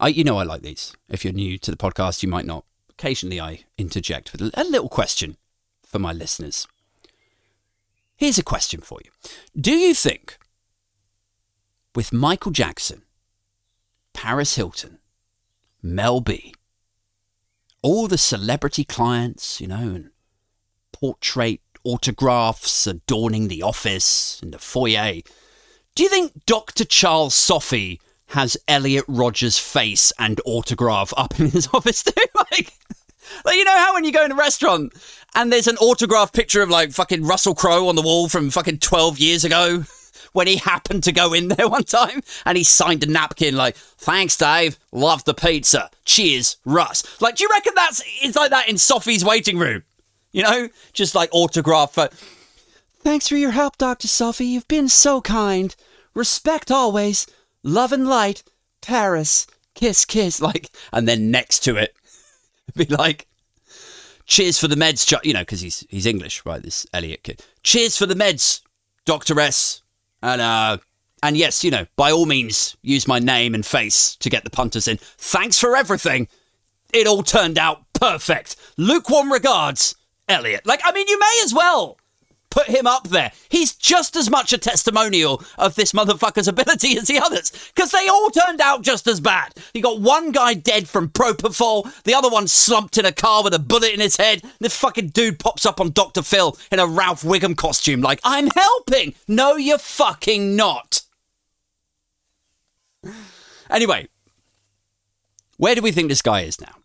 I, you know, I like these. If you're new to the podcast, you might not. Occasionally, I interject with a little question for my listeners. Here's a question for you Do you think, with Michael Jackson, Paris Hilton, Mel B, all the celebrity clients, you know, and portrait autographs adorning the office and the foyer, do you think Dr. Charles Sophy has Elliot Rodgers' face and autograph up in his office too. like, like, you know how when you go in a restaurant and there's an autograph picture of like fucking Russell Crowe on the wall from fucking 12 years ago when he happened to go in there one time and he signed a napkin like, thanks, Dave. Love the pizza. Cheers, Russ. Like, do you reckon that's it's like that in Sophy's waiting room? You know, just like autograph. For, Thanks for your help, Dr. Sophy. You've been so kind. Respect always. love and light, Paris, kiss, kiss, like, and then next to it, be like, cheers for the meds, you know, because he's he's English, right? This Elliot kid. Cheers for the meds, Doctor S, and uh, and yes, you know, by all means, use my name and face to get the punters in. Thanks for everything. It all turned out perfect. Lukewarm regards, Elliot. Like, I mean, you may as well put him up there. He's just as much a testimonial of this motherfucker's ability as the others, because they all turned out just as bad. You got one guy dead from propofol, the other one slumped in a car with a bullet in his head. This fucking dude pops up on Dr. Phil in a Ralph Wiggum costume, like, I'm helping. No, you're fucking not. Anyway, where do we think this guy is now?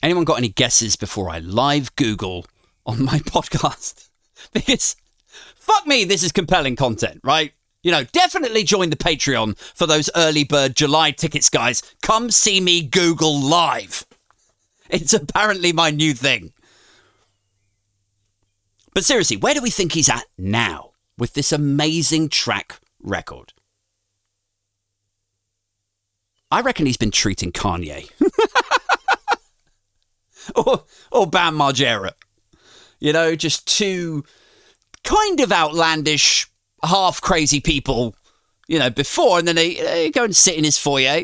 Anyone got any guesses before I live Google on my podcast? because fuck me, this is compelling content, right? You know, definitely join the Patreon for those early bird July tickets, guys. Come see me Google live. It's apparently my new thing. But seriously, where do we think he's at now with this amazing track record? I reckon he's been treating Kanye. or, or Bam Margera. You know, just two kind of outlandish, half crazy people, you know, before, and then they, they go and sit in his foyer.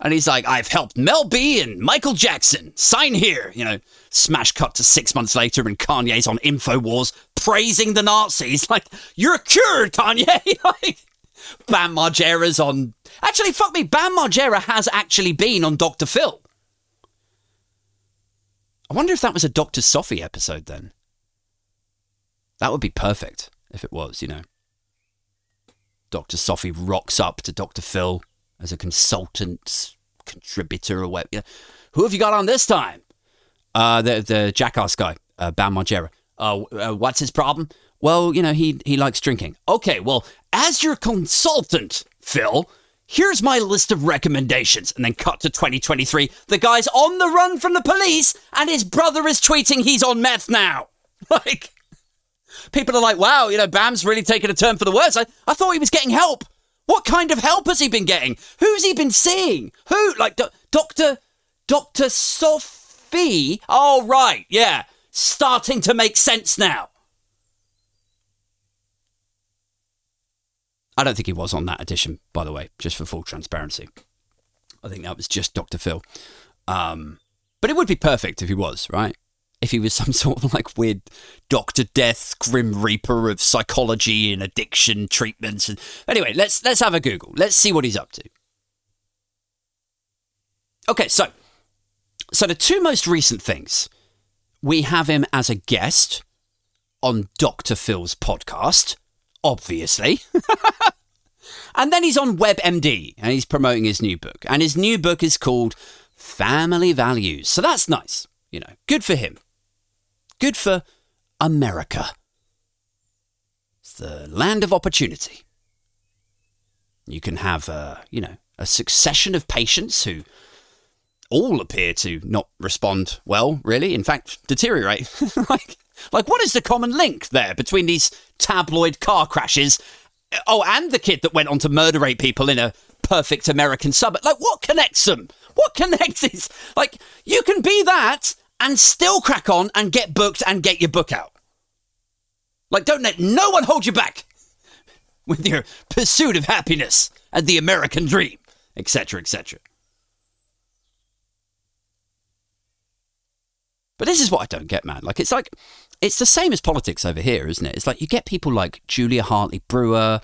And he's like, I've helped Mel B and Michael Jackson. Sign here. You know, smash cut to six months later, and Kanye's on InfoWars praising the Nazis. Like, you're a cured, Kanye. like, Bam Margera's on. Actually, fuck me. Bam Margera has actually been on Dr. Phil. I wonder if that was a Dr. Sophy episode then. That would be perfect if it was, you know. Dr. Sophy rocks up to Dr. Phil as a consultant, contributor, or whatever. Who have you got on this time? Uh, the the jackass guy, uh, Bam Margera. Uh, uh, what's his problem? Well, you know, he he likes drinking. Okay, well, as your consultant, Phil, here's my list of recommendations. And then cut to 2023. The guy's on the run from the police, and his brother is tweeting he's on meth now. Like, people are like, wow, you know, Bam's really taken a turn for the worse. I, I thought he was getting help. What kind of help has he been getting? Who's he been seeing? Who? Like, Dr. Dr. Sophy? Oh, right, yeah. Starting to make sense now. I don't think he was on that edition, by the way, just for full transparency. I think that was just Dr. Phil. Um, but it would be perfect if he was, right? If he was some sort of like weird Doctor Death, Grim Reaper of psychology and addiction treatments. And anyway, let's let's have a Google. Let's see what he's up to. Okay, so so the two most recent things we have him as a guest on Dr. Phil's podcast, obviously. and then he's on WebMD and he's promoting his new book. And his new book is called Family Values. So that's nice. You know, good for him. Good for America. It's the land of opportunity. You can have, a, you know, a succession of patients who all appear to not respond well, really. In fact, deteriorate. like, like, what is the common link there between these tabloid car crashes? Oh, and the kid that went on to murder eight people in a perfect American suburb. Like, what connects them? What connects these? Like, you can be that and still crack on and get booked and get your book out. Like, don't let no one hold you back with your pursuit of happiness and the American dream, etc., etc. But this is what I don't get, man. Like, it's like, it's the same as politics over here, isn't it? It's like you get people like Julia Hartley Brewer,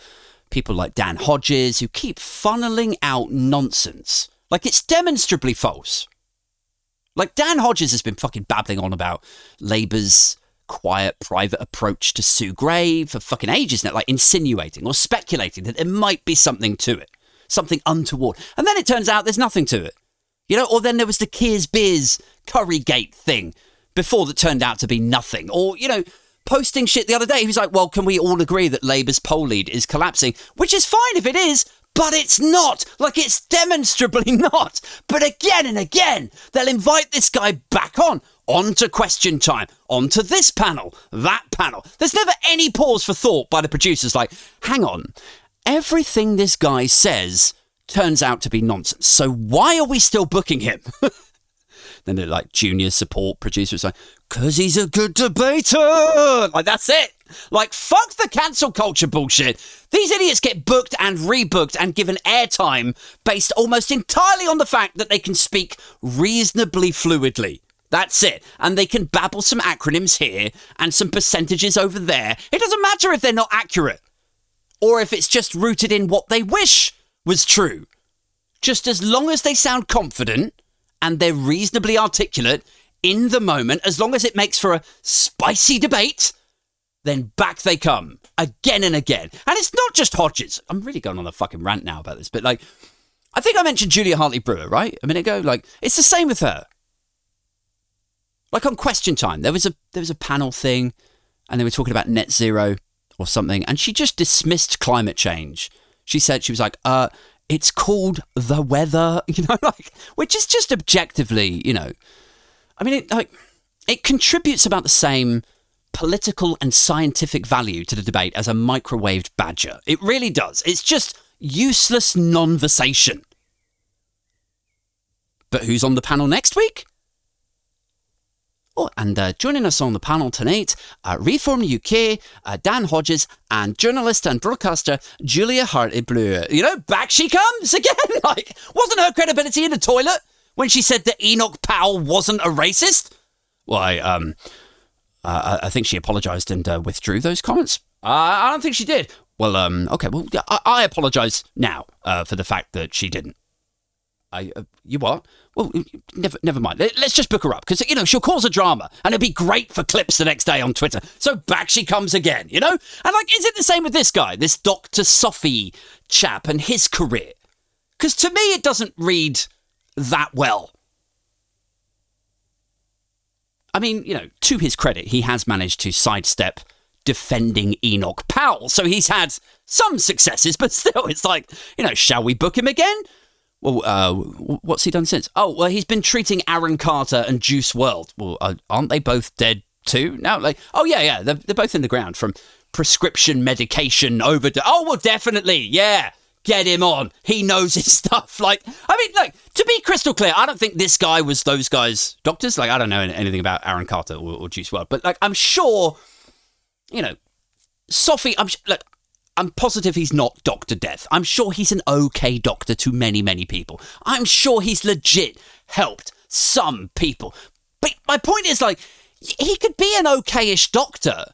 people like Dan Hodges, who keep funneling out nonsense. Like, it's demonstrably false. Like, Dan Hodges has been fucking babbling on about Labour's quiet, private approach to Sue Gray for fucking ages now, like insinuating or speculating that there might be something to it, something untoward. And then it turns out there's nothing to it. You know, or then there was the Keir's Beers Currygate thing before that turned out to be nothing. Or, you know, posting shit the other day. He was like, well, can we all agree that Labour's poll lead is collapsing? Which is fine if it is, but it's not. Like, it's demonstrably not. But again and again, they'll invite this guy back on. On to question time. On to this panel, that panel. There's never any pause for thought by the producers like, hang on, everything this guy says turns out to be nonsense. So why are we still booking him? then they're like junior support producers like, cause he's a good debater. Like that's it. Like fuck the cancel culture bullshit. These idiots get booked and rebooked and given airtime based almost entirely on the fact that they can speak reasonably fluidly. That's it. And they can babble some acronyms here and some percentages over there. It doesn't matter if they're not accurate or if it's just rooted in what they wish was true. Just as long as they sound confident and they're reasonably articulate in the moment, as long as it makes for a spicy debate, then back they come again and again. And it's not just Hodges. I'm really going on a fucking rant now about this, but like, I think I mentioned Julia Hartley Brewer, right? A minute ago. Like, it's the same with her. Like on Question Time, there was a there was a panel thing, and they were talking about net zero or something, and she just dismissed climate change. She said she was like, uh, it's called the weather, you know, like which is just objectively, you know, I mean, it like it contributes about the same political and scientific value to the debate as a microwaved badger. It really does. It's just useless non-versation. But who's on the panel next week? Oh, and uh, joining us on the panel tonight, uh, Reform UK, uh, Dan Hodges, and journalist and broadcaster Julia Hartley Brewer. You know, back she comes again. like, wasn't her credibility in the toilet when she said that Enoch Powell wasn't a racist? Why, um, uh, I think she apologised and uh, withdrew those comments. I don't think she did. Well, um, okay. Well, I, I apologise now uh, for the fact that she didn't. I, uh, you what? Well, never, never mind. Let's just book her up because you know she'll cause a drama, and it'll be great for clips the next day on Twitter. So back she comes again, you know. And like, is it the same with this guy, this Doctor Sophy chap, and his career? Because to me, it doesn't read that well. I mean, you know, to his credit, he has managed to sidestep defending Enoch Powell. So he's had some successes, but still, it's like, you know, shall we book him again? Well, uh, what's he done since? Oh, well, he's been treating Aaron Carter and Juice WRLD. Well, uh, aren't they both dead too? Now, like, oh yeah, yeah, they're, they're both in the ground from prescription medication overdose. Oh, well, definitely, yeah. Get him on. He knows his stuff. Like, I mean, like to be crystal clear, I don't think this guy was those guys' doctors. Like, I don't know anything about Aaron Carter or, or Juice WRLD, but like, I'm sure, you know, Sophy, I'm look, I'm positive he's not Dr. Death. I'm sure he's an okay doctor to many, many people. I'm sure he's legit helped some people. But my point is, like, he could be an okayish doctor,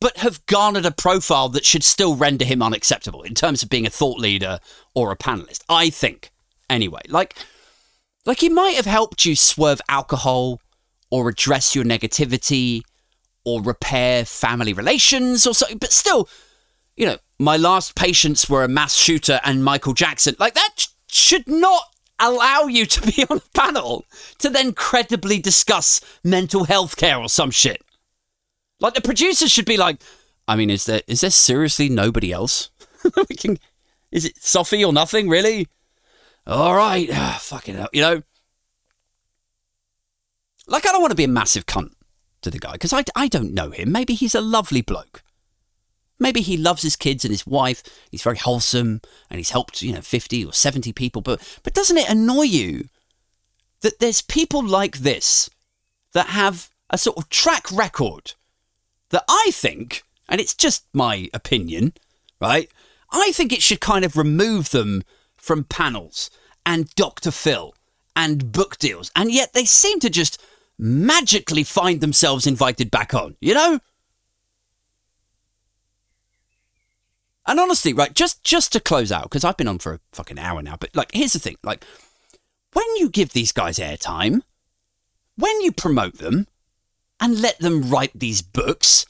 but have garnered a profile that should still render him unacceptable in terms of being a thought leader or a panelist. I think. Anyway, like, like he might have helped you swerve alcohol or address your negativity or repair family relations or something, but still you know, my last patients were a mass shooter and Michael Jackson. Like that should not allow you to be on a panel to then credibly discuss mental health care or some shit. Like the producers should be like, I mean, is there is there seriously nobody else? we can, is it Sophy or nothing really? All right, ah, fucking hell, you know. Like I don't want to be a massive cunt to the guy because I, I don't know him. Maybe he's a lovely bloke. Maybe he loves his kids and his wife. He's very wholesome and he's helped, you know, 50 or 70 people. But, but doesn't it annoy you that there's people like this that have a sort of track record that I think, and it's just my opinion, right? I think it should kind of remove them from panels and Dr. Phil and book deals. And yet they seem to just magically find themselves invited back on, you know? And honestly, right, just just to close out, because I've been on for a fucking hour now, but like, here's the thing: like, when you give these guys airtime, when you promote them, and let them write these books,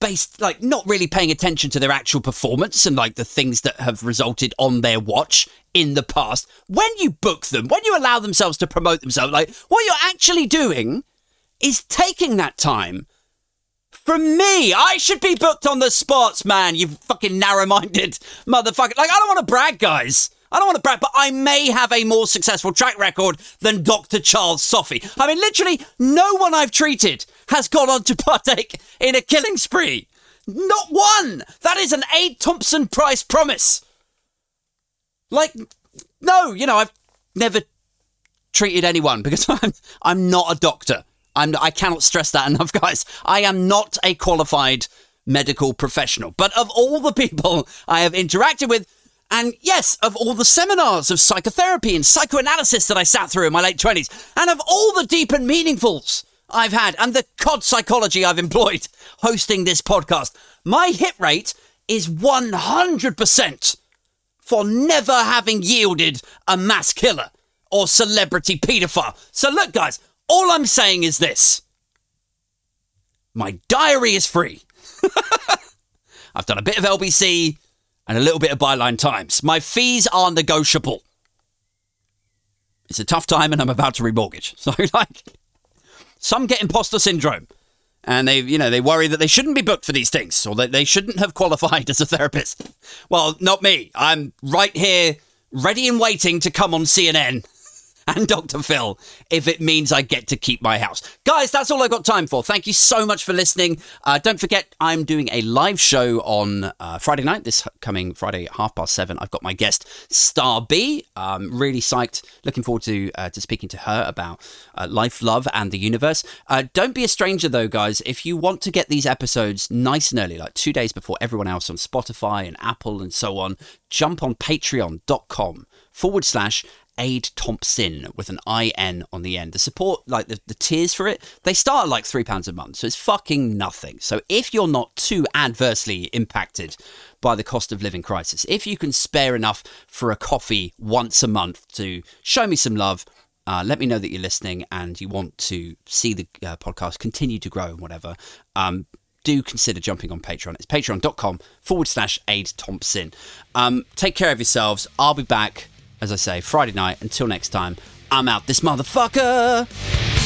based like not really paying attention to their actual performance and like the things that have resulted on their watch in the past, when you book them, when you allow themselves to promote themselves, like what you're actually doing is taking that time from me. I should be booked on the spots, man. You fucking narrow minded motherfucker. Like, I don't want to brag, guys. I don't want to brag, but I may have a more successful track record than Dr. Charles Sophy. I mean, literally, no one I've treated has gone on to partake in a killing spree. Not one! That is an A. Thompson Price promise. Like, no, you know, I've never treated anyone because I'm I'm not a doctor. I'm I cannot stress that enough, guys. I am not a qualified medical professional. But of all the people I have interacted with, and yes, of all the seminars of psychotherapy and psychoanalysis that I sat through in my late 20s, and of all the deep and meaningfuls I've had, and the cod psychology I've employed hosting this podcast, my hit rate is 100% for never having yielded a mass killer or celebrity paedophile. So, look, guys, all I'm saying is this my diary is free. I've done a bit of LBC and a little bit of Byline Times. My fees are negotiable. It's a tough time and I'm about to remortgage. So, like, some get imposter syndrome and they, you know, they worry that they shouldn't be booked for these things or that they shouldn't have qualified as a therapist. Well, not me. I'm right here, ready and waiting to come on CNN and Dr. Phil if it means I get to keep my house. Guys, that's all I've got time for. Thank you so much for listening. Uh, don't forget, I'm doing a live show on uh, Friday night, this coming Friday at half past seven. I've got my guest, Star B. I'm really psyched. Looking forward to, uh, to speaking to her about uh, life, love, and the universe. Uh, don't be a stranger, though, guys. If you want to get these episodes nice and early, like two days before everyone else on Spotify and Apple and so on, jump on patreon.com forward slash Aid Thompson with an IN on the end. The support, like the, the tiers for it, they start at like £3 a month. So it's fucking nothing. So if you're not too adversely impacted by the cost of living crisis, if you can spare enough for a coffee once a month to show me some love, uh, let me know that you're listening and you want to see the uh, podcast continue to grow and whatever. Um, do consider jumping on Patreon. It's patreon.com forward slash Aid Thompson. Um, take care of yourselves. I'll be back as I say, Friday night. Until next time, I'm out this motherfucker.